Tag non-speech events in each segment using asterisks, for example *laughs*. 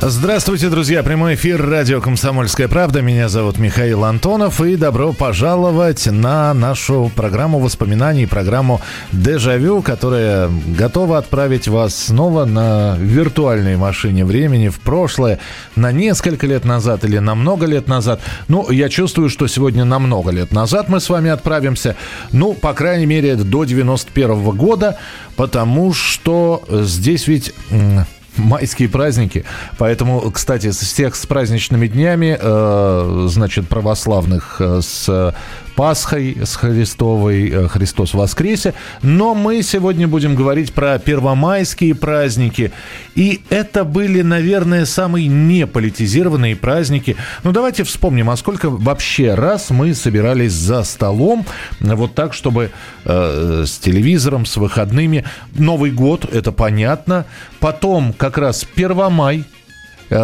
Здравствуйте, друзья. Прямой эфир радио «Комсомольская правда». Меня зовут Михаил Антонов. И добро пожаловать на нашу программу воспоминаний, программу «Дежавю», которая готова отправить вас снова на виртуальной машине времени в прошлое, на несколько лет назад или на много лет назад. Ну, я чувствую, что сегодня на много лет назад мы с вами отправимся. Ну, по крайней мере, до 91 -го года, потому что здесь ведь майские праздники. Поэтому, кстати, всех с праздничными днями, э, значит, православных э, с Пасхой, с Христовой, э, Христос воскресе. Но мы сегодня будем говорить про первомайские праздники. И это были, наверное, самые неполитизированные праздники. Ну, давайте вспомним, а сколько вообще раз мы собирались за столом, вот так, чтобы э, с телевизором, с выходными. Новый год, это понятно. Потом как раз Первомай,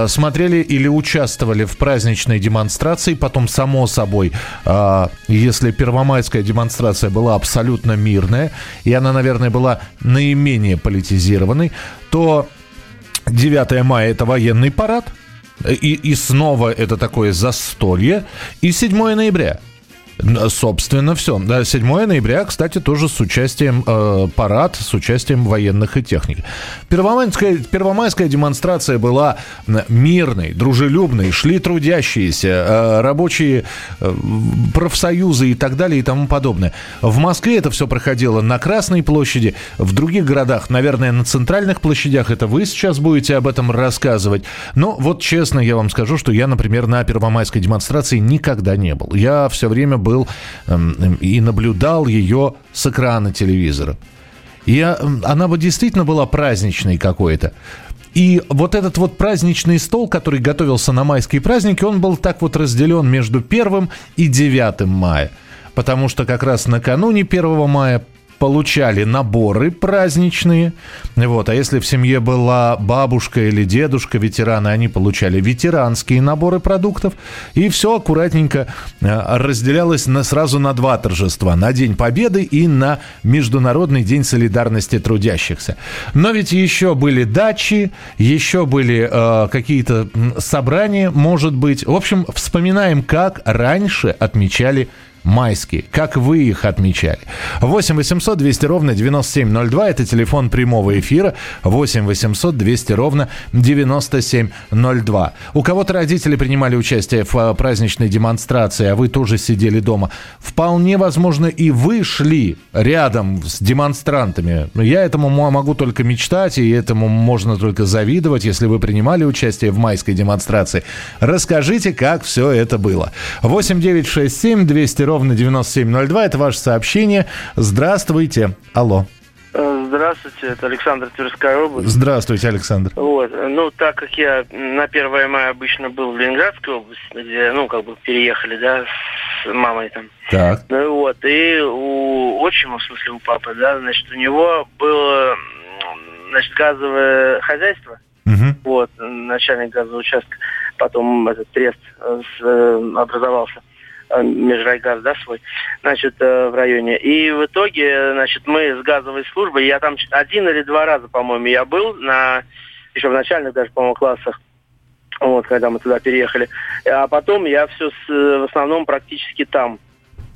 смотрели или участвовали в праздничной демонстрации. Потом, само собой, э, если первомайская демонстрация была абсолютно мирная, и она, наверное, была наименее политизированной, то 9 мая это военный парад, и, и снова это такое застолье, и 7 ноября – Собственно, все. 7 ноября, кстати, тоже с участием э, парад, с участием военных и техник. Первомайская, первомайская демонстрация была мирной, дружелюбной, шли трудящиеся, э, рабочие э, профсоюзы и так далее и тому подобное. В Москве это все проходило на Красной площади, в других городах, наверное, на центральных площадях, это вы сейчас будете об этом рассказывать. Но вот честно я вам скажу, что я, например, на первомайской демонстрации никогда не был. Я все время был эм, и наблюдал ее с экрана телевизора. И она бы действительно была праздничной какой-то. И вот этот вот праздничный стол, который готовился на майские праздники, он был так вот разделен между первым и девятым мая. Потому что как раз накануне 1 мая получали наборы праздничные. Вот. А если в семье была бабушка или дедушка ветераны, они получали ветеранские наборы продуктов. И все аккуратненько э, разделялось на, сразу на два торжества. На День Победы и на Международный день солидарности трудящихся. Но ведь еще были дачи, еще были э, какие-то собрания, может быть. В общем, вспоминаем, как раньше отмечали майские. Как вы их отмечали? 8 800 200 ровно 9702. Это телефон прямого эфира. 8 800 200 ровно 9702. У кого-то родители принимали участие в а, праздничной демонстрации, а вы тоже сидели дома. Вполне возможно, и вы шли рядом с демонстрантами. Я этому могу только мечтать, и этому можно только завидовать, если вы принимали участие в майской демонстрации. Расскажите, как все это было. 8 9 6 7 200 ровно ровно 9702. Это ваше сообщение. Здравствуйте. Алло. Э, здравствуйте, это Александр Тверская область. Здравствуйте, Александр. Вот, ну, так как я на 1 мая обычно был в Ленинградской области, где, ну, как бы переехали, да, с мамой там. Так. Ну, вот, и у отчима, в смысле, у папы, да, значит, у него было, значит, газовое хозяйство, угу. вот, начальник газового участка, потом этот трест э, образовался. Э, межрайгаз, да, свой, значит, э, в районе. И в итоге, значит, мы с газовой службой, я там один или два раза, по-моему, я был на, еще в начальных даже, по-моему, классах, вот, когда мы туда переехали. А потом я все с, в основном практически там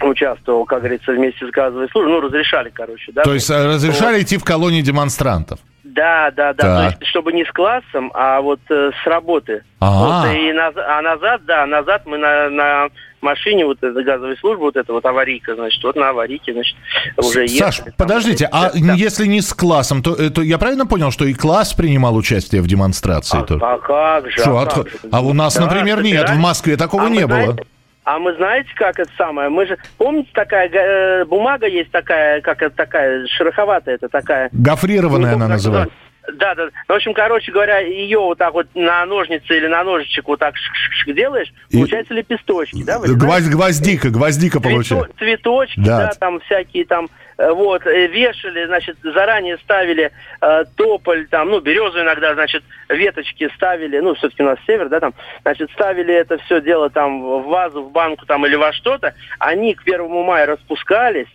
участвовал, как говорится, вместе с газовой службой. Ну, разрешали, короче, да. То есть э, разрешали вот. идти в колонии демонстрантов? Да, да, да. То есть, чтобы не с классом, а вот э, с работы. А-а-а. Вот, и наз... А назад, да, назад мы на, на машине, вот эта газовая служба, вот эта вот аварийка, значит, вот на аварийке, значит, уже ехали. Саш, подождите, а да. если не с классом, то, то я правильно понял, что и класс принимал участие в демонстрации? А, то? а как же? Что, а, от... как же? а у нас, да, например, нет, в Москве такого а не было. А мы знаете, как это самое? Мы же, помните, такая э, бумага есть такая, как это такая, шероховатая, это такая... Гофрированная она называется. Да, да. В общем, короче говоря, ее вот так вот на ножницы или на ножичек вот так делаешь, и... получается лепесточки, да? Гвоздь, гвоздика, гвоздика получается. Цветочки, да. да, там всякие там Э, вот, э, вешали, значит, заранее ставили э, тополь, там, ну, березу иногда, значит, веточки ставили, ну, все-таки у нас север, да, там, значит, ставили это все дело там в вазу, в банку там или во что-то, они к первому мая распускались,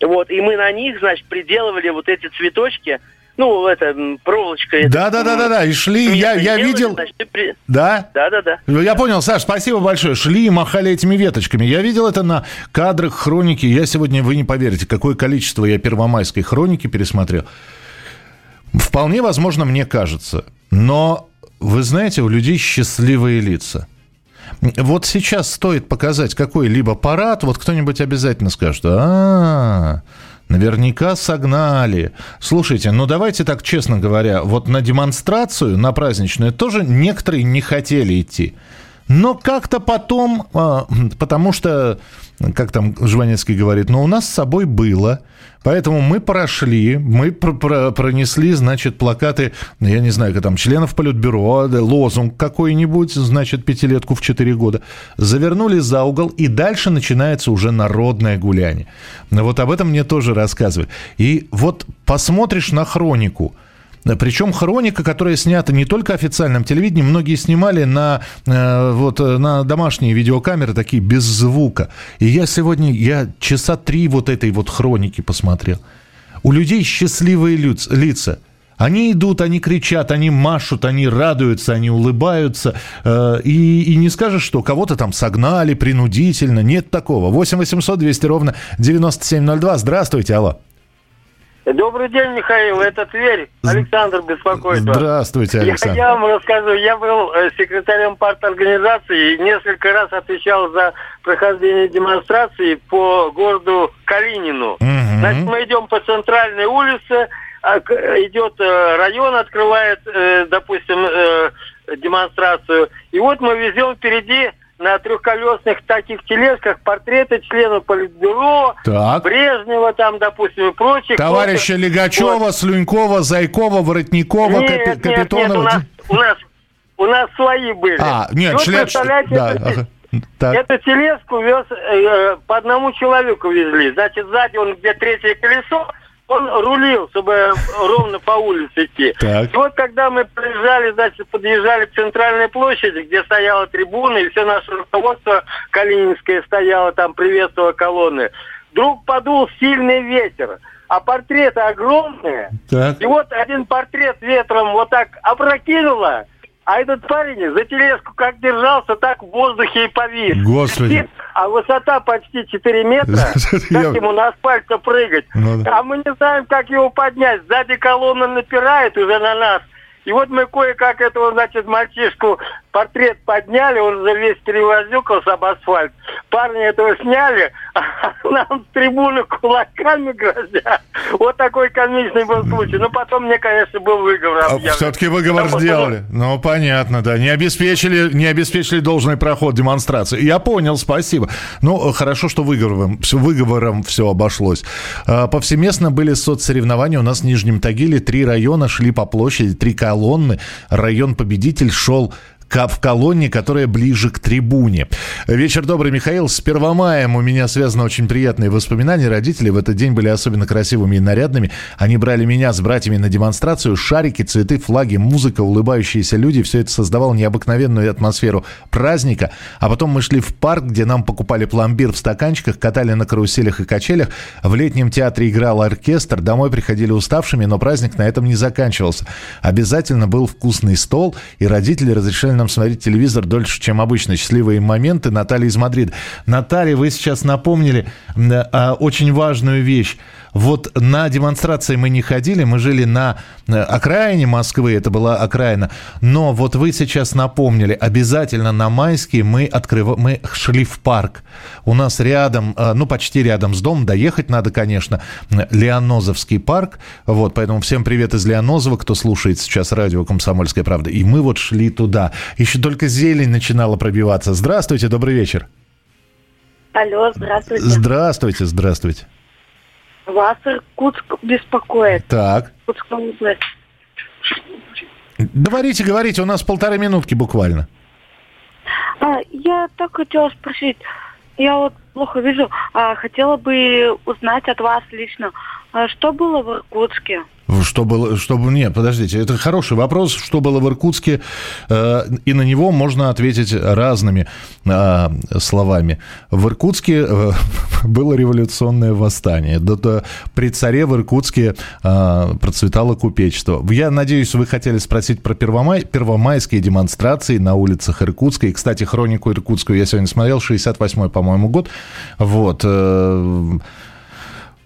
вот, и мы на них, значит, приделывали вот эти цветочки, ну, это, проволочка. Да, да, да, да, да, и шли, я, я делали, видел. Значит, при... Да? Да, да, да. Я понял, Саш, спасибо большое. Шли и махали этими веточками. Я видел это на кадрах хроники. Я сегодня, вы не поверите, какое количество я первомайской хроники пересмотрел. Вполне возможно, мне кажется. Но, вы знаете, у людей счастливые лица. Вот сейчас стоит показать какой-либо парад, вот кто-нибудь обязательно скажет, а, -а, -а Наверняка согнали. Слушайте, ну давайте так честно говоря, вот на демонстрацию, на праздничную, тоже некоторые не хотели идти. Но как-то потом, а, *laughs* потому что, как там Жванецкий говорит, ну у нас с собой было – Поэтому мы прошли, мы пр пр пронесли, значит, плакаты, я не знаю, как там, членов Политбюро, лозунг какой-нибудь, значит, пятилетку в четыре года, завернули за угол, и дальше начинается уже народное гуляние. Вот об этом мне тоже рассказывали. И вот посмотришь на хронику – причем хроника, которая снята не только официальным телевидением, многие снимали на, э, вот, э, на домашние видеокамеры, такие без звука. И я сегодня, я часа три вот этой вот хроники посмотрел. У людей счастливые лица. Они идут, они кричат, они машут, они радуются, они улыбаются. Э, и, и не скажешь, что кого-то там согнали принудительно. Нет такого. 8 800 200 ровно 9702. Здравствуйте, алло. Добрый день, Михаил. Это Тверь. Александр беспокоит вас. Здравствуйте, Александр. Я, я вам расскажу. Я был э, секретарем парторганизации и несколько раз отвечал за прохождение демонстрации по городу Калинину. Угу. Значит, мы идем по центральной улице, а, идет э, район, открывает, э, допустим, демонстрацию. И вот мы везем впереди на трехколесных таких тележках портреты членов Политбюро, так. Брежнева там, допустим, и прочих. Товарища вот. Легачева, вот. Слюнькова, Зайкова, Воротникова, нет, Капи- Капитонова. Нет, у нас, у нас, у нас свои были. А, нет, вот, член... Да, это, ага. Так. Эту тележку вез, э, по одному человеку везли. Значит, сзади он где третье колесо, он рулил, чтобы ровно по улице идти. Так. И вот когда мы приезжали, значит, подъезжали к центральной площади, где стояла трибуна, и все наше руководство Калининское стояло там, приветствовало колонны, вдруг подул сильный ветер а портреты огромные. Так. И вот один портрет ветром вот так опрокинуло, а этот парень за тележку как держался, так в воздухе и повис. Господи. А высота почти 4 метра. *laughs* Как ему на асфальт прыгать? Ну а мы не знаем, как его поднять. Сзади колонна напирает уже на нас. И вот мы кое-как этого, значит, мальчишку портрет подняли, он уже весь перевозюкался об асфальт. Парни этого сняли, *laughs* а нам с трибуны кулаками грозят. Вот такой комичный был случай. Ну, потом мне, конечно, был выговор А все-таки выговор Потому сделали. Что... Ну, понятно, да. Не обеспечили, не обеспечили должный проход демонстрации. Я понял, спасибо. Ну, хорошо, что выговором, выговором все обошлось. А, повсеместно были соцсоревнования. У нас в Нижнем Тагиле три района шли по площади, три колонны. Район-победитель шел в колонне, которая ближе к трибуне. Вечер добрый, Михаил. С Первомаем у меня связано очень приятные воспоминания. Родители в этот день были особенно красивыми и нарядными. Они брали меня с братьями на демонстрацию. Шарики, цветы, флаги, музыка, улыбающиеся люди. Все это создавало необыкновенную атмосферу праздника. А потом мы шли в парк, где нам покупали пломбир в стаканчиках, катали на каруселях и качелях. В летнем театре играл оркестр. Домой приходили уставшими, но праздник на этом не заканчивался. Обязательно был вкусный стол, и родители разрешали нам смотреть телевизор дольше, чем обычно. Счастливые моменты. Наталья из Мадрида. Наталья, вы сейчас напомнили э, очень важную вещь. Вот на демонстрации мы не ходили, мы жили на э, окраине Москвы, это была окраина. Но вот вы сейчас напомнили, обязательно на майские мы, открыв... мы шли в парк. У нас рядом, э, ну почти рядом с домом, доехать надо, конечно, Леонозовский парк. Вот, поэтому всем привет из Леонозова, кто слушает сейчас радио «Комсомольская правда». И мы вот шли туда. Еще только зелень начинала пробиваться. Здравствуйте, добрый вечер. Алло, здравствуйте. Здравствуйте, здравствуйте. Вас Иркутск беспокоит. Так. Иркутская область. Говорите, говорите, у нас полторы минутки буквально. А, я так хотела спросить, я вот плохо вижу, а хотела бы узнать от вас лично, а что было в Иркутске? Что было, что, нет, подождите, это хороший вопрос, что было в Иркутске, э, и на него можно ответить разными э, словами. В Иркутске э, *laughs* было революционное восстание, до, до, при царе в Иркутске э, процветало купечество. Я надеюсь, вы хотели спросить про первомай, первомайские демонстрации на улицах Иркутска, и, кстати, хронику иркутскую я сегодня смотрел, 68-й, по-моему, год, вот, э,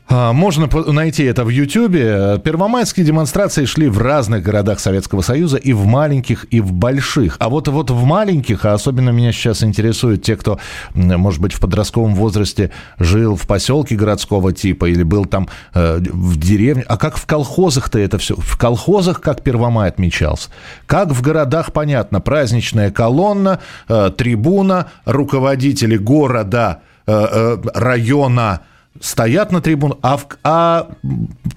можно найти это в Ютьюбе. Первомайские демонстрации шли в разных городах Советского Союза, и в маленьких, и в больших. А вот, вот в маленьких, а особенно меня сейчас интересуют те, кто, может быть, в подростковом возрасте жил в поселке городского типа или был там э, в деревне. А как в колхозах-то это все? В колхозах как Первомай отмечался? Как в городах, понятно, праздничная колонна, э, трибуна, руководители города, э, э, района – стоят на трибунах. А, в, а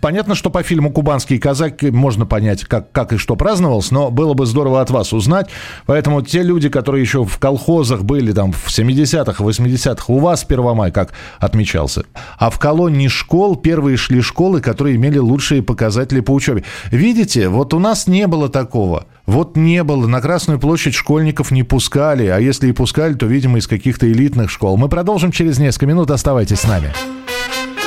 понятно, что по фильму «Кубанские казаки» можно понять, как, как и что праздновалось, но было бы здорово от вас узнать. Поэтому те люди, которые еще в колхозах были там в 70-х, 80-х, у вас Первомай как отмечался. А в колонии школ первые шли школы, которые имели лучшие показатели по учебе. Видите, вот у нас не было такого. Вот не было. На Красную площадь школьников не пускали. А если и пускали, то, видимо, из каких-то элитных школ. Мы продолжим через несколько минут. Оставайтесь с нами.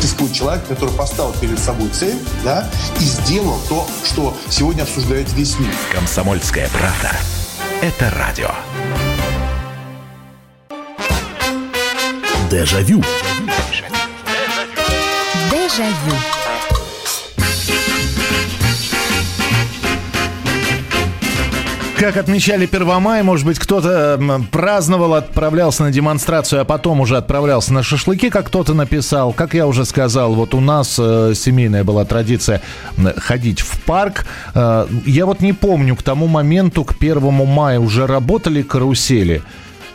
существует человек, который поставил перед собой цель, да, и сделал то, что сегодня обсуждает весь мир. Комсомольская правда. Это радио. Дежавю. Дежавю. Как отмечали Первомай, может быть, кто-то праздновал, отправлялся на демонстрацию, а потом уже отправлялся на шашлыки, как кто-то написал. Как я уже сказал, вот у нас э, семейная была традиция ходить в парк. Э, я вот не помню, к тому моменту, к первому мая уже работали карусели.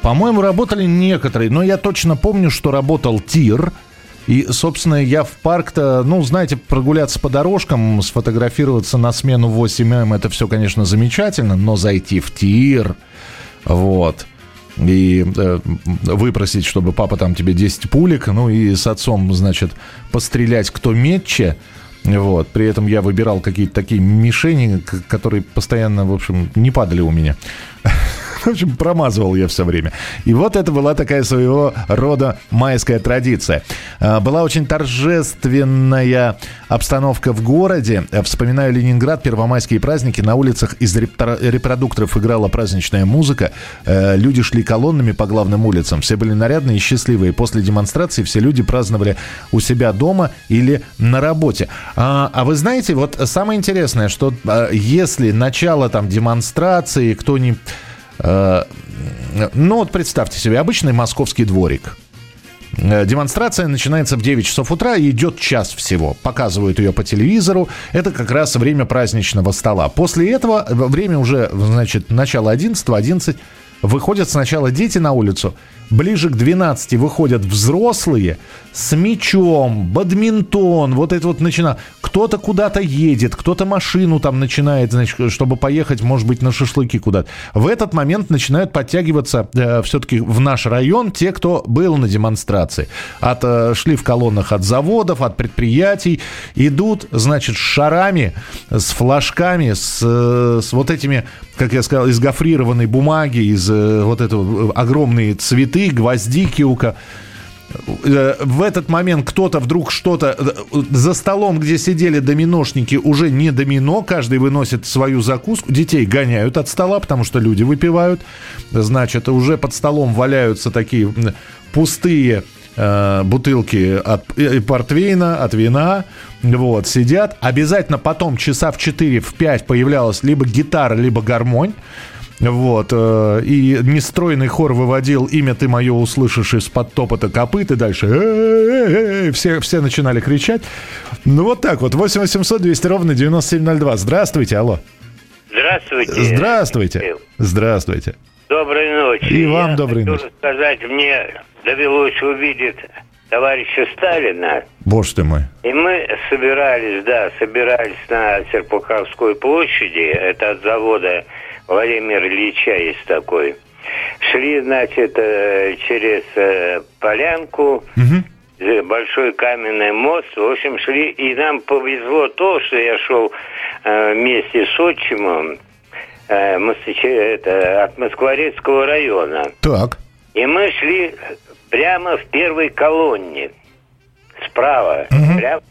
По-моему, работали некоторые, но я точно помню, что работал тир – и, собственно, я в парк-то, ну, знаете, прогуляться по дорожкам, сфотографироваться на смену 8М, это все, конечно, замечательно, но зайти в тир, вот, и э, выпросить, чтобы папа там тебе 10 пулек, ну и с отцом, значит, пострелять кто метче, вот. При этом я выбирал какие-то такие мишени, которые постоянно, в общем, не падали у меня. *laughs* В общем, промазывал я все время. И вот это была такая своего рода майская традиция. А, была очень торжественная обстановка в городе. Вспоминаю Ленинград, первомайские праздники. На улицах из репродукторов играла праздничная музыка. Э, люди шли колоннами по главным улицам. Все были нарядные и счастливые. После демонстрации все люди праздновали у себя дома или на работе. А, а вы знаете, вот самое интересное, что а, если начало там демонстрации, кто не Э, ну вот представьте себе, обычный московский дворик. Э, демонстрация начинается в 9 часов утра и идет час всего. Показывают ее по телевизору. Это как раз время праздничного стола. После этого время уже, значит, начало 11, 11. Выходят сначала дети на улицу, ближе к 12 выходят взрослые с мячом, бадминтон, вот это вот начинает. Кто-то куда-то едет, кто-то машину там начинает, значит, чтобы поехать, может быть, на шашлыки куда-то. В этот момент начинают подтягиваться э, все-таки в наш район те, кто был на демонстрации. От, э, шли в колоннах от заводов, от предприятий, идут, значит, с шарами, с флажками, с, э, с вот этими, как я сказал, из гофрированной бумаги, из э, вот этого э, огромные цветы, гвоздики, ука. Э, в этот момент кто-то вдруг что-то э, за столом, где сидели доминошники, уже не домино, каждый выносит свою закуску, детей гоняют от стола, потому что люди выпивают, значит, уже под столом валяются такие пустые бутылки от э, портвейна, от вина, вот, сидят, обязательно потом часа в 4, в 5 появлялась либо гитара, либо гармонь, Вот. Э, и нестройный хор выводил «Имя ты мое услышишь из-под топота копыт» и дальше все, все начинали кричать. Ну вот так вот. 8 800 200 ровно 9702. Здравствуйте, алло. Здравствуйте. Здравствуйте. Здравствуйте. Доброй ночи. И вам Я доброй ночи. сказать, мне довелось увидеть товарища Сталина. Боже ты мой. И мы собирались, да, собирались на Серпуховской площади, это от завода Владимира Ильича есть такой. Шли, значит, э, через э, полянку, угу. большой каменный мост, в общем, шли, и нам повезло то, что я шел вместе с отчимом, это, от Москворецкого района. Так. И мы шли прямо в первой колонне, справа, угу. прямо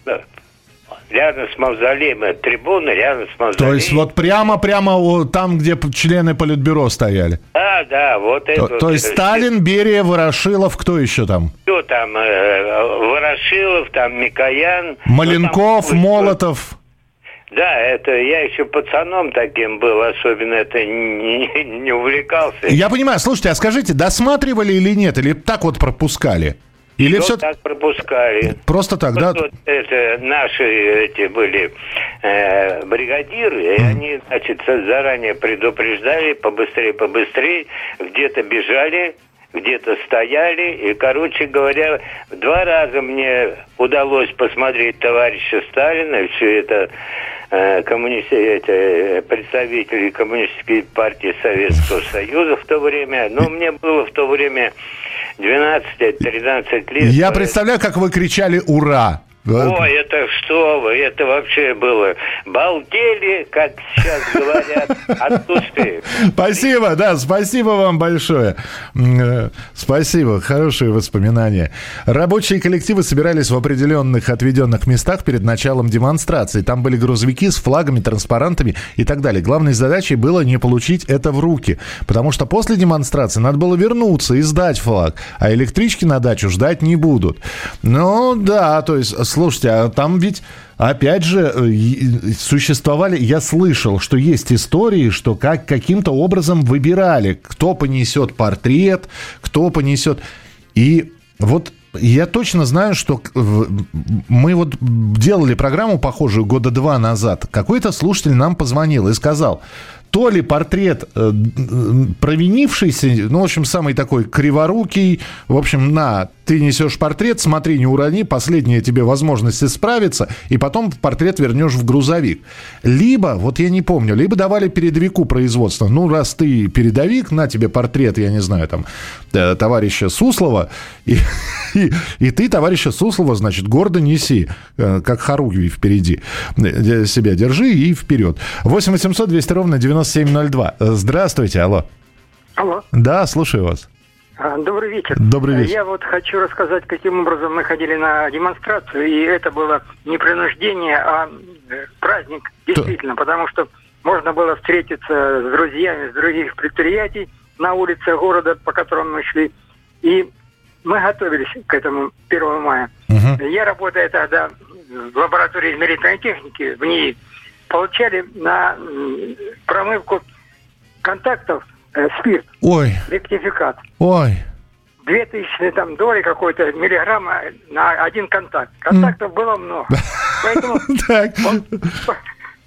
рядом с мавзолеем, трибуна рядом с мавзолеем. То есть вот прямо-прямо там, где члены Политбюро стояли? Да, да, вот это. То, то есть Сталин, Берия, Ворошилов, кто еще там? Кто там? Э, Ворошилов, там Микоян. Маленков, ну, там, Молотов. Да, это я еще пацаном таким был, особенно это не, не увлекался. Я понимаю, слушайте, а скажите, досматривали или нет, или так вот пропускали? Или все так пропускали? Просто так, да? Вот это наши эти были э, бригадиры, mm. и они, значит, заранее предупреждали, побыстрее, побыстрее, где-то бежали, где-то стояли, и, короче говоря, два раза мне удалось посмотреть товарища Сталина, все это коммунист... эти, э, представители коммунистической партии Советского Союза в то время, но мне было в то время 12-13 лет. Я представляю, как вы кричали «Ура!» Ой, это что вы, это вообще было. Балдели, как сейчас говорят, отсутствие. Спасибо, да, спасибо вам большое. Э, спасибо, хорошие воспоминания. Рабочие коллективы собирались в определенных отведенных местах перед началом демонстрации. Там были грузовики с флагами, транспарантами и так далее. Главной задачей было не получить это в руки, потому что после демонстрации надо было вернуться и сдать флаг, а электрички на дачу ждать не будут. Ну да, то есть Слушайте, а там ведь опять же, э, существовали, я слышал, что есть истории, что как каким-то образом выбирали, кто понесет портрет, кто понесет. И вот я точно знаю, что мы вот делали программу похожую года два назад. Какой-то слушатель нам позвонил и сказал, то ли портрет э, провинившийся, ну, в общем, самый такой криворукий, в общем, на, ты несешь портрет, смотри, не урони, последняя тебе возможность исправиться, и потом портрет вернешь в грузовик. Либо, вот я не помню, либо давали передовику производства, ну, раз ты передовик, на тебе портрет, я не знаю, там, э, товарища Суслова, и, *laughs* и, и ты товарища Суслова, значит, гордо неси, э, как хоругви впереди, э, себя держи и вперед. 8 800 200 ровно 90 9702. Здравствуйте, алло. Алло. Да, слушаю вас. А, добрый вечер. Добрый вечер. Я вот хочу рассказать, каким образом мы ходили на демонстрацию, и это было не принуждение, а э, праздник, действительно, То... потому что можно было встретиться с друзьями с других предприятий на улице города, по которым мы шли, и мы готовились к этому 1 мая. Угу. Я работаю тогда в лаборатории измерительной техники, в ней получали на промывку контактов э, спирт. Он, Ректификат. Ой. Две тысячи там доли какой-то миллиграмма на один контакт. Контактов было много. *laughs* Поэтому он,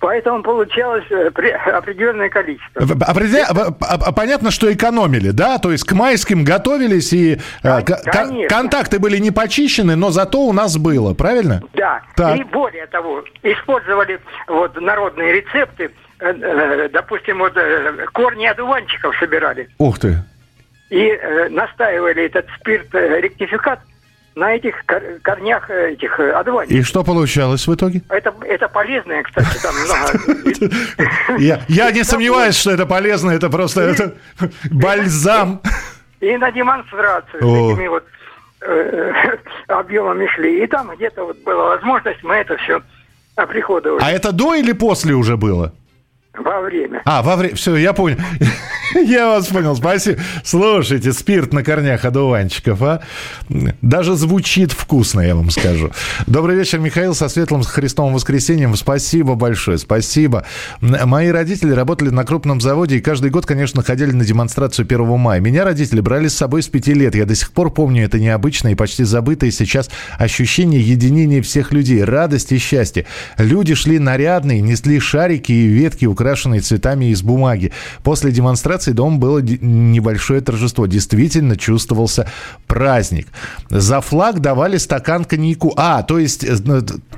Поэтому получалось э, определенное количество. Определя... Понятно, что экономили, да? То есть к майским готовились, и э, Конечно. контакты были не почищены, но зато у нас было, правильно? Да. Так. И более того, использовали вот народные рецепты, э, допустим, вот корни одуванчиков собирали. Ух ты. И настаивали этот спирт-ректификат – на этих корнях э, этих э, одуванчиков. И что получалось в итоге? Это, это полезное, кстати, там *laughs* много. Я, не сомневаюсь, что это полезно, это просто бальзам. И на демонстрацию с этими вот э, *laughs* объемами шли. И там где-то вот была возможность, мы это все оприходовали. А это до или после уже было? Во время. А, во время. Все, я понял. *laughs* Я вас понял, спасибо. Слушайте, спирт на корнях одуванчиков, а? Даже звучит вкусно, я вам скажу. Добрый вечер, Михаил, со светлым Христовым воскресеньем. Спасибо большое, спасибо. Мои родители работали на крупном заводе и каждый год, конечно, ходили на демонстрацию 1 мая. Меня родители брали с собой с пяти лет. Я до сих пор помню это необычное и почти забытое сейчас ощущение единения всех людей, радости и счастья. Люди шли нарядные, несли шарики и ветки, украшенные цветами из бумаги. После демонстрации дома было небольшое торжество. Действительно чувствовался праздник. За флаг давали стакан коньяку. А, то есть э,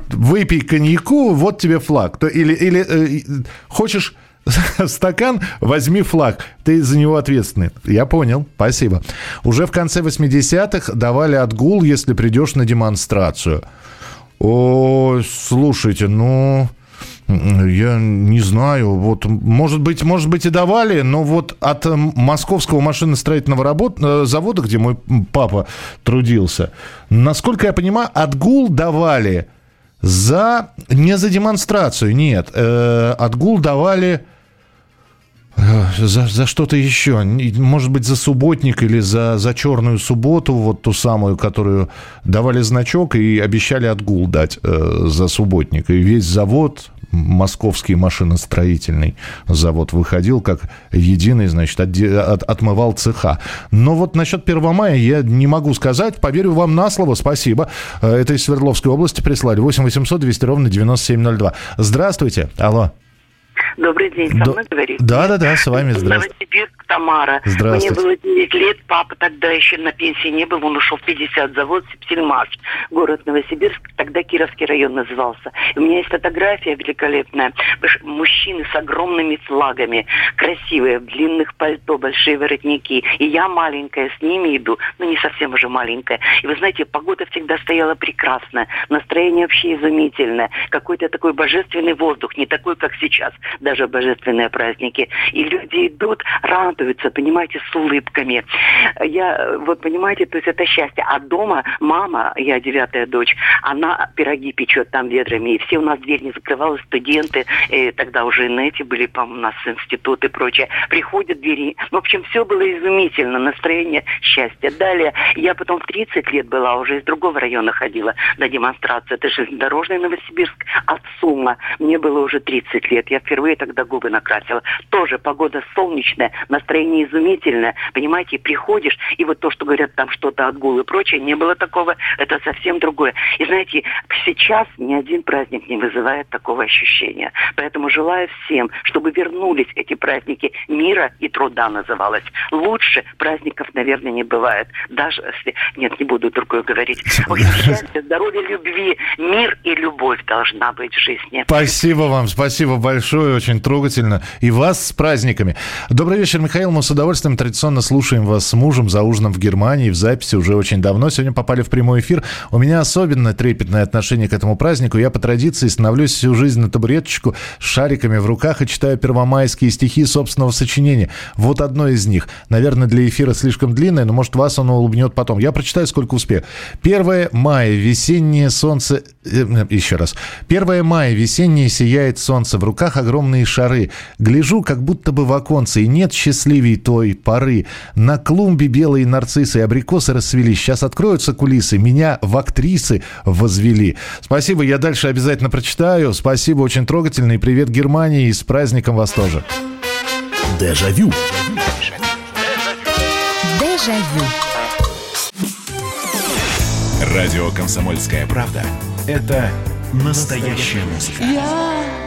выпей коньяку, вот тебе флаг. Или или э, хочешь *laughs* стакан, возьми флаг. Ты за него ответственный. Я понял. Спасибо. Уже в конце 80-х давали отгул, если придешь на демонстрацию. О, слушайте, ну... Я не знаю, вот, может быть, может быть и давали, но вот от московского машиностроительного работ... Э, завода, где мой папа трудился, насколько я понимаю, отгул давали за... не за демонстрацию, нет, э, отгул давали за, за что-то еще. Может быть, за субботник или за, за черную субботу, вот ту самую, которую давали значок и обещали отгул дать э, за субботник. И весь завод, московский машиностроительный завод, выходил как единый, значит, от, от, отмывал цеха. Но вот насчет 1 мая я не могу сказать. Поверю вам на слово. Спасибо. Э, это из Свердловской области прислали. 8 800 200 ровно 9702. Здравствуйте. Алло. Добрый день, со мной говорит? Да, да, да, с вами, здравствуйте. Новосибирск, Тамара. Здравствуйте. Мне было 9 лет, папа тогда еще на пенсии не был, он ушел в 50, завод Сепсельмаш, город Новосибирск, тогда Кировский район назывался. И у меня есть фотография великолепная, мужчины с огромными флагами, красивые, в длинных пальто, большие воротники. И я маленькая с ними иду, но не совсем уже маленькая. И вы знаете, погода всегда стояла прекрасная, настроение вообще изумительное, какой-то такой божественный воздух, не такой, как сейчас даже божественные праздники. И люди идут, радуются, понимаете, с улыбками. Я, вот понимаете, то есть это счастье. А дома мама, я девятая дочь, она пироги печет там ведрами. И все у нас дверь не закрывалась, студенты, и тогда уже на эти были, по у нас институт и прочее. Приходят двери. В общем, все было изумительно, настроение счастья. Далее, я потом в 30 лет была, уже из другого района ходила на демонстрацию. Это железнодорожный Новосибирск от Сума. Мне было уже 30 лет. Я впервые тогда губы накрасила. Тоже погода солнечная, настроение изумительное. Понимаете, приходишь, и вот то, что говорят там что-то отгул и прочее, не было такого, это совсем другое. И знаете, сейчас ни один праздник не вызывает такого ощущения. Поэтому желаю всем, чтобы вернулись эти праздники мира и труда называлось. Лучше праздников, наверное, не бывает. Даже если... Нет, не буду другое говорить. *laughs* Счастья, здоровья, любви, мир и любовь должна быть в жизни. Спасибо вам, спасибо большое очень трогательно. И вас с праздниками. Добрый вечер, Михаил. Мы с удовольствием традиционно слушаем вас с мужем за ужином в Германии в записи уже очень давно. Сегодня попали в прямой эфир. У меня особенно трепетное отношение к этому празднику. Я по традиции становлюсь всю жизнь на табуреточку с шариками в руках и читаю первомайские стихи собственного сочинения. Вот одно из них. Наверное, для эфира слишком длинное, но, может, вас оно улыбнет потом. Я прочитаю, сколько успею. 1 мая, весеннее солнце... Э, еще раз. 1 мая, весеннее сияет солнце. В руках огромный огромные шары. Гляжу, как будто бы в оконце, и нет счастливей той поры. На клумбе белые нарциссы и абрикосы расцвели. Сейчас откроются кулисы. Меня в актрисы возвели. Спасибо, я дальше обязательно прочитаю. Спасибо, очень трогательный. Привет Германии и с праздником вас тоже. Дежавю. Дежавю. Радио «Комсомольская правда» — это настоящая музыка. Я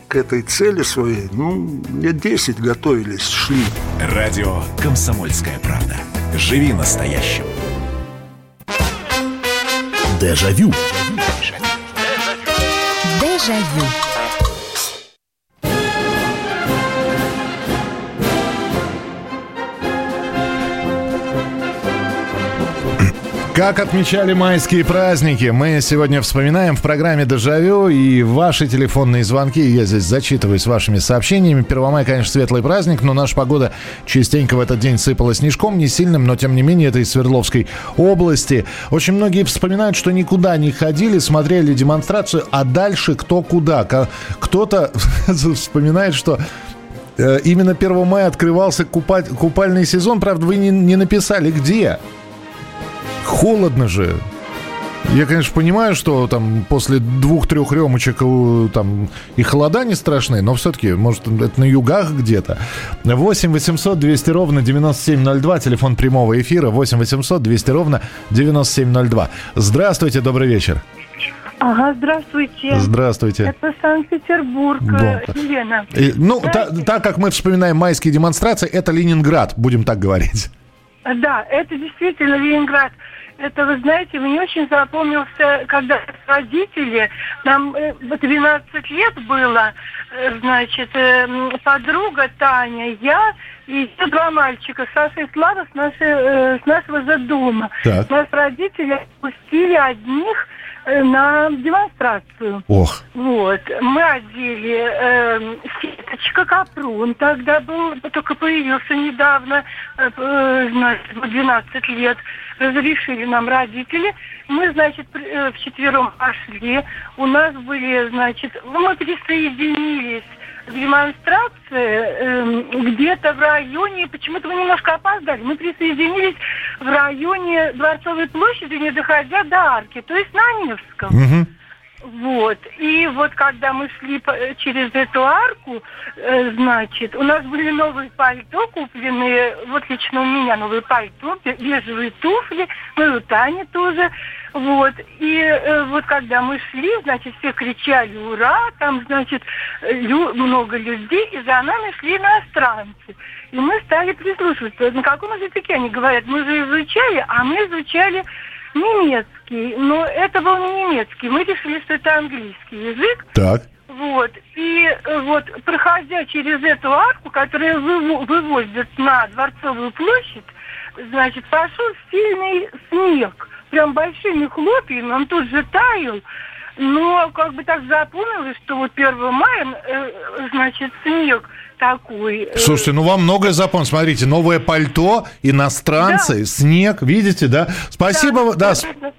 к этой цели своей, ну, лет 10 готовились, шли. Радио «Комсомольская правда». Живи настоящим. Дежавю. Дежавю. Как отмечали майские праздники? Мы сегодня вспоминаем в программе «Дежавю» и ваши телефонные звонки. Я здесь зачитываюсь вашими сообщениями. Первомай, конечно, светлый праздник, но наша погода частенько в этот день сыпала снежком, не сильным, но тем не менее это из Свердловской области. Очень многие вспоминают, что никуда не ходили, смотрели демонстрацию, а дальше кто куда. Кто-то *laughs* вспоминает, что э, именно 1 мая открывался купать, купальный сезон. Правда, вы не, не написали, где. Холодно же. Я, конечно, понимаю, что там после двух-трех ремочек там и холода не страшны, но все-таки, может, это на югах где-то. 8 800 200 ровно 9702, телефон прямого эфира 8 800 200 ровно 9702. Здравствуйте, добрый вечер. Ага, здравствуйте. Здравствуйте. Это Санкт-Петербург, Да. Елена. И, ну, та- так как мы вспоминаем майские демонстрации, это Ленинград, будем так говорить. Да, это действительно Ленинград. Это, вы знаете, мне очень запомнился, когда родители, нам э, 12 лет было, э, значит, э, подруга Таня, я и еще два мальчика, Саша и Слава с, нашей, э, с нашего же дома. Так. Нас родители пустили одних э, на демонстрацию. Ох. Вот. Мы одели э, сеточка капрун, тогда был, только появился недавно, э, э, значит, в 12 лет. Разрешили нам родители. Мы, значит, э, вчетвером пошли. У нас были, значит, ну, мы присоединились демонстрации эм, где-то в районе, почему-то мы немножко опоздали, мы присоединились в районе Дворцовой площади, не доходя до арки, то есть на Невском. Вот. И вот когда мы шли э, через эту арку, э, значит, у нас были новые пальто купленные, вот лично у меня новые пальто, бе- бежевые туфли, ну и у Тани тоже. Вот. И э, вот когда мы шли, значит, все кричали «Ура!», там, значит, лю- много людей, и за нами шли иностранцы. И мы стали прислушиваться, на каком языке они говорят. Мы же изучали, а мы изучали немецкий. Но это был не немецкий. Мы решили, что это английский язык. Так. Вот. И э, вот, проходя через эту арку, которая выво- выводит на Дворцовую площадь, значит, пошел сильный снег. Прям большими хлопьями, он тут же таял. Но как бы так запомнилось, что вот 1 мая, э, значит, снег такой. э, Слушайте, ну вам многое запомнить. Смотрите, новое пальто, иностранцы, снег, видите, да? Спасибо, да,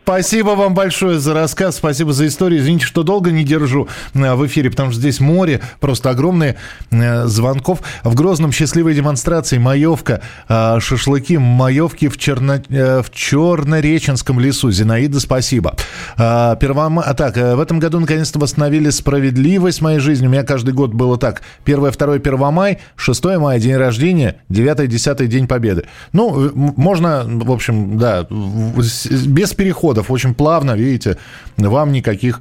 спасибо вам большое за рассказ, спасибо за историю. Извините, что долго не держу э, в эфире, потому что здесь море, просто огромные э, звонков. В Грозном счастливой демонстрации маевка, шашлыки, маевки в, Черно, в Чернореченском лесу. Зинаида, спасибо. Первома... а, Так, в этом году наконец-то восстановили справедливость в моей жизни. У меня каждый год было так. 1, 2, 1 май, 6 мая, день рождения, 9, 10 день победы. Ну, э, можно, в общем, да, без переходов, очень плавно, видите, вам никаких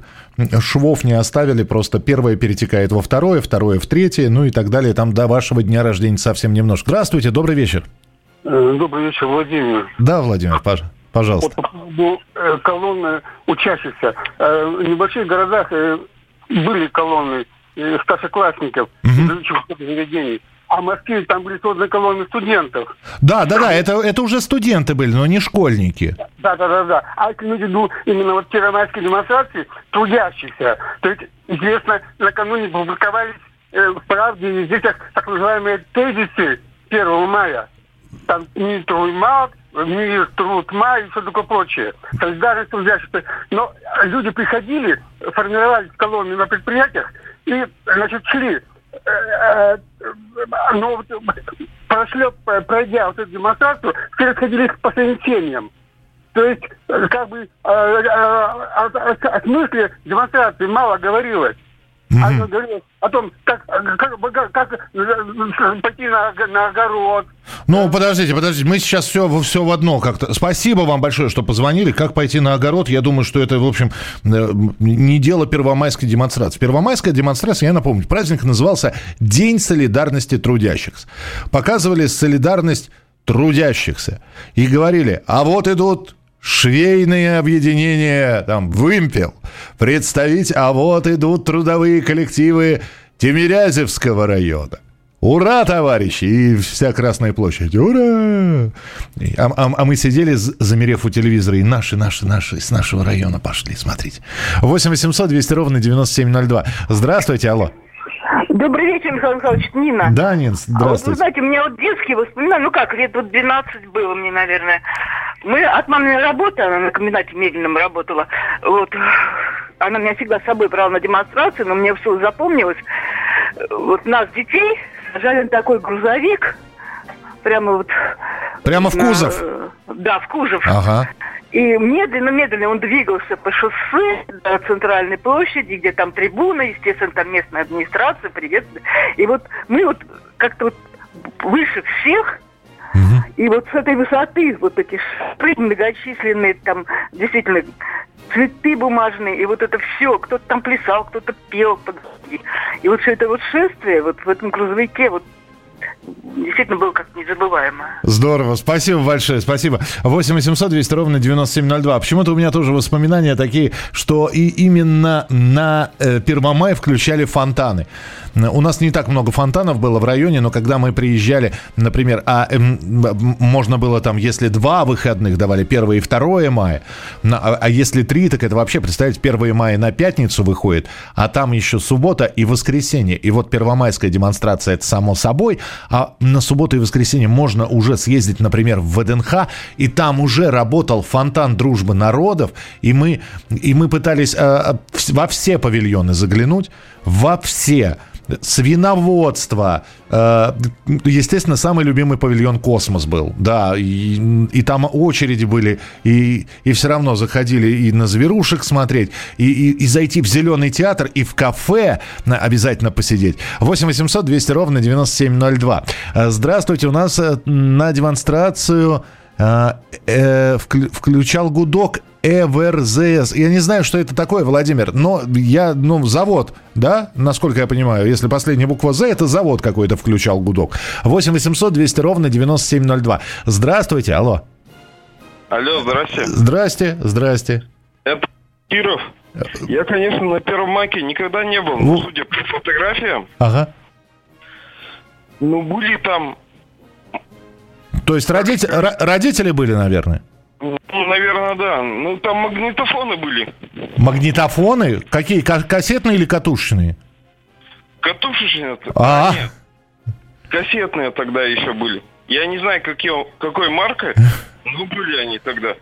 швов не оставили, просто первое перетекает во второе, второе в третье, ну и так далее, там до вашего дня рождения совсем немножко. Здравствуйте, добрый вечер. Э, Добрый вечер, Владимир. Да, Владимир, пож- пожалуйста. Вот по поводу э, колонны учащихся. В небольших городах были колонны старшеклассников из учебных заведений. А в Москве там были созданы колонны студентов. Да, да, да, это, это уже студенты были, но не школьники. Да, да, да, да. А это имею в виду именно вот первомайские демонстрации трудящихся. То есть, известно, накануне публиковались э, в правде и здесь так, так называемые тезисы 1 мая. Там мир труд мал, мир труд май и все такое прочее. Солидарность трудящихся. Но люди приходили, формировались колонны на предприятиях и, значит, шли. Э, э, Но вот, прошли, пройдя вот эту демонстрацию, все расходились по своим. То есть, э, как бы, э, э, о, о- о смысле демонстрации мало говорилось. Она говорила о том, как, как, как, как, э, пойти на, на огород. Ну, подождите, подождите, мы сейчас все, все в одно как-то. Спасибо вам большое, что позвонили. Как пойти на огород? Я думаю, что это, в общем, э, не дело первомайской демонстрации. Первомайская демонстрация, я напомню, праздник назывался День солидарности трудящихся. Показывали солидарность трудящихся. И говорили, а вот идут швейные объединения, там, вымпел, представить, а вот идут трудовые коллективы Тимирязевского района. Ура, товарищи! И вся Красная площадь. Ура! А, а, а мы сидели, замерев у телевизора, и наши, наши, наши с нашего района пошли смотреть. 8 800 200 ровно 9702. Здравствуйте, алло. Добрый вечер, Михаил Михайлович, Нина. Да, Нин, здравствуйте. А вот, вы знаете, у меня вот детские воспоминания, ну как, лет вот 12 было мне, наверное. Мы от маминой работы, она на комбинате медленном работала, вот, она меня всегда с собой брала на демонстрацию, но мне все запомнилось. Вот нас, детей, сажали на такой грузовик, прямо вот... Прямо в кузов? На, да, в кузов. Ага. И медленно-медленно он двигался по шоссе до центральной площади, где там трибуна, естественно, там местная администрация, привет. И вот мы вот как-то вот выше всех, и вот с этой высоты вот эти шары многочисленные, там действительно цветы бумажные, и вот это все, кто-то там плясал, кто-то пел. И вот все это вот шествие вот в этом грузовике, вот действительно было как незабываемо. Здорово, спасибо большое, спасибо. 8 800 200 ровно 9702. Почему-то у меня тоже воспоминания такие, что и именно на э, Первомай включали фонтаны. У нас не так много фонтанов было в районе, но когда мы приезжали, например, а э, можно было там, если два выходных давали, 1 и 2 мая, а, а если три, так это вообще, представить, 1 мая на пятницу выходит, а там еще суббота и воскресенье. И вот первомайская демонстрация, это само собой, а на субботу и воскресенье можно уже съездить, например, в ВДНХ, и там уже работал фонтан дружбы народов, и мы, и мы пытались э, во все павильоны заглянуть, во все свиноводство. Э, естественно, самый любимый павильон «Космос» был. Да, и, и там очереди были, и, и все равно заходили и на зверушек смотреть, и, и, и зайти в зеленый театр, и в кафе обязательно посидеть. 8 800 200 ровно 9702. Э, здравствуйте, у нас э, на демонстрацию включал гудок ЭВРЗС. Я не знаю, что это такое, Владимир, но я, ну, завод, да, насколько я понимаю, если последняя буква З, это завод какой-то включал гудок. 8 800 200 ровно 9702. Здравствуйте, алло. Алло, здрасте. Здрасте, здрасте. Это Киров. Я, конечно, на Первом Маке никогда не был, но судя по фотографиям, ага. ну, были там... То есть родители, родители были, наверное? Ну, наверное, да. Ну, там магнитофоны были. Магнитофоны? Какие? Кассетные или катушечные? Катушечные. А, а, нет. Кассетные тогда еще были. Я не знаю, какие, какой маркой, *laughs* но были они тогда.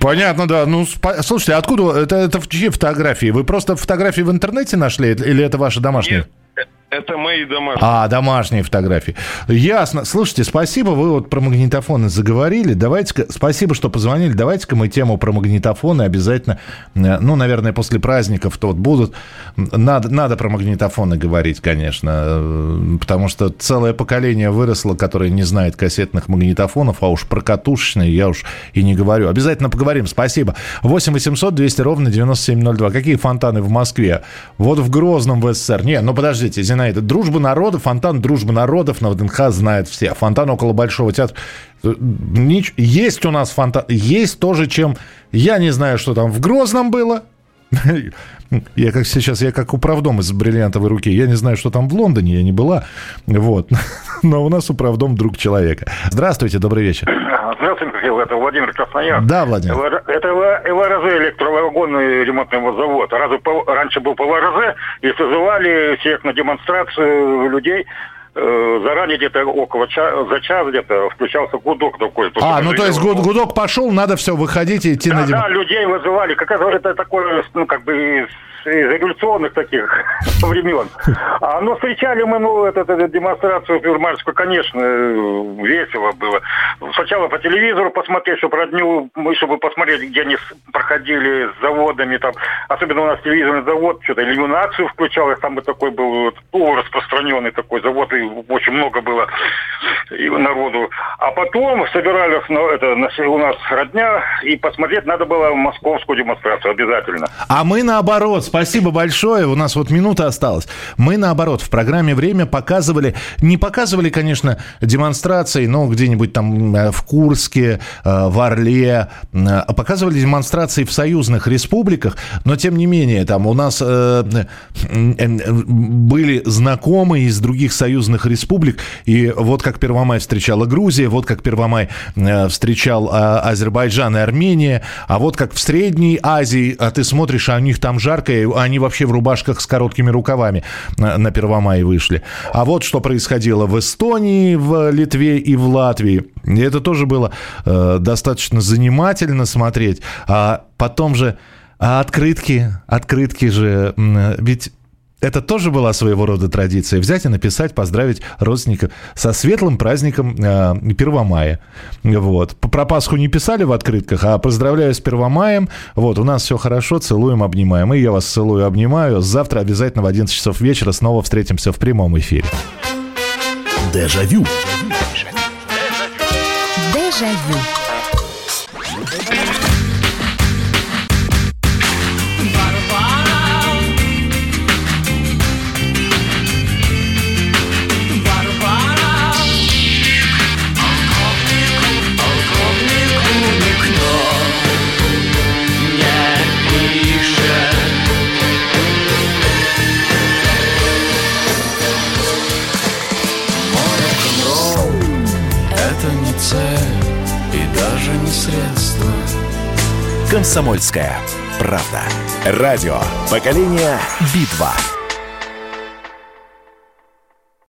Понятно, да. Ну, спа- слушайте, откуда это, это в чьи фотографии? Вы просто фотографии в интернете нашли или это ваши домашние? Нет, это мои домашние. А, домашние фотографии. Ясно. Слушайте, спасибо, вы вот про магнитофоны заговорили. Давайте спасибо, что позвонили. Давайте-ка мы тему про магнитофоны обязательно, э, ну, наверное, после праздников то вот будут. Надо, надо про магнитофоны говорить, конечно, э, потому что целое поколение выросло, которое не знает кассетных магнитофонов, а уж про катушечные я уж и не говорю. Обязательно поговорим. Спасибо. 8 800 200 ровно 9702. Какие фонтаны в Москве? Вот в Грозном в СССР. Не, ну подождите, Зина Зинаида. Дружба народов, фонтан Дружбы народов на ВДНХ знают все. Фонтан около Большого театра. Есть у нас фонтан. Есть тоже, чем... Я не знаю, что там в Грозном было. Я как сейчас, я как управдом из бриллиантовой руки. Я не знаю, что там в Лондоне, я не была. Вот. *laughs* Но у нас управдом друг человека. Здравствуйте, добрый вечер. Здравствуйте, Михаил, это Владимир Краснояр. Да, Владимир. Это ЛРЗ электровагонный ремонтный завод. Раньше был ПВРЗ, и созывали всех на демонстрацию людей э, заранее где-то около ча- за час где-то включался гудок такой. А, ну то есть гуд- гудок пошел, надо все выходить и идти да, на Да, людей вызывали. Как это, это такое, ну как бы из революционных таких *laughs* времен. А, но встречали мы, ну, эту, эту демонстрацию первомайскую, конечно, весело было. Сначала по телевизору посмотреть, чтобы родню, чтобы посмотреть, где они проходили с заводами, там, особенно у нас телевизорный завод, что-то иллюминацию включал, там бы такой был ну, распространенный такой завод, и очень много было народу. А потом собирались, ну, это, у нас родня, и посмотреть надо было московскую демонстрацию обязательно. А мы наоборот спасибо большое. У нас вот минута осталась. Мы, наоборот, в программе «Время» показывали, не показывали, конечно, демонстрации, но где-нибудь там э, в Курске, э, в Орле, а показывали демонстрации в союзных республиках, но, тем не менее, там у нас э, были знакомые из других союзных республик, и вот как Первомай встречала Грузия, вот как Первомай встречал а, Азербайджан и Армения, а вот как в Средней Азии, а ты смотришь, а у них там жарко, и они вообще в рубашках с короткими рукавами на, на Первомай вышли. А вот что происходило в Эстонии, в Литве и в Латвии. И это тоже было э, достаточно занимательно смотреть. А потом же а открытки, открытки же, ведь это тоже была своего рода традиция. Взять и написать, поздравить родственников со светлым праздником э, 1 мая. Вот. Про Пасху не писали в открытках, а поздравляю с 1 маем. Вот, у нас все хорошо, целуем, обнимаем. И я вас целую, обнимаю. Завтра обязательно в 11 часов вечера снова встретимся в прямом эфире. Дежавю. Дежавю. «Комсомольская правда». Радио «Поколение Битва».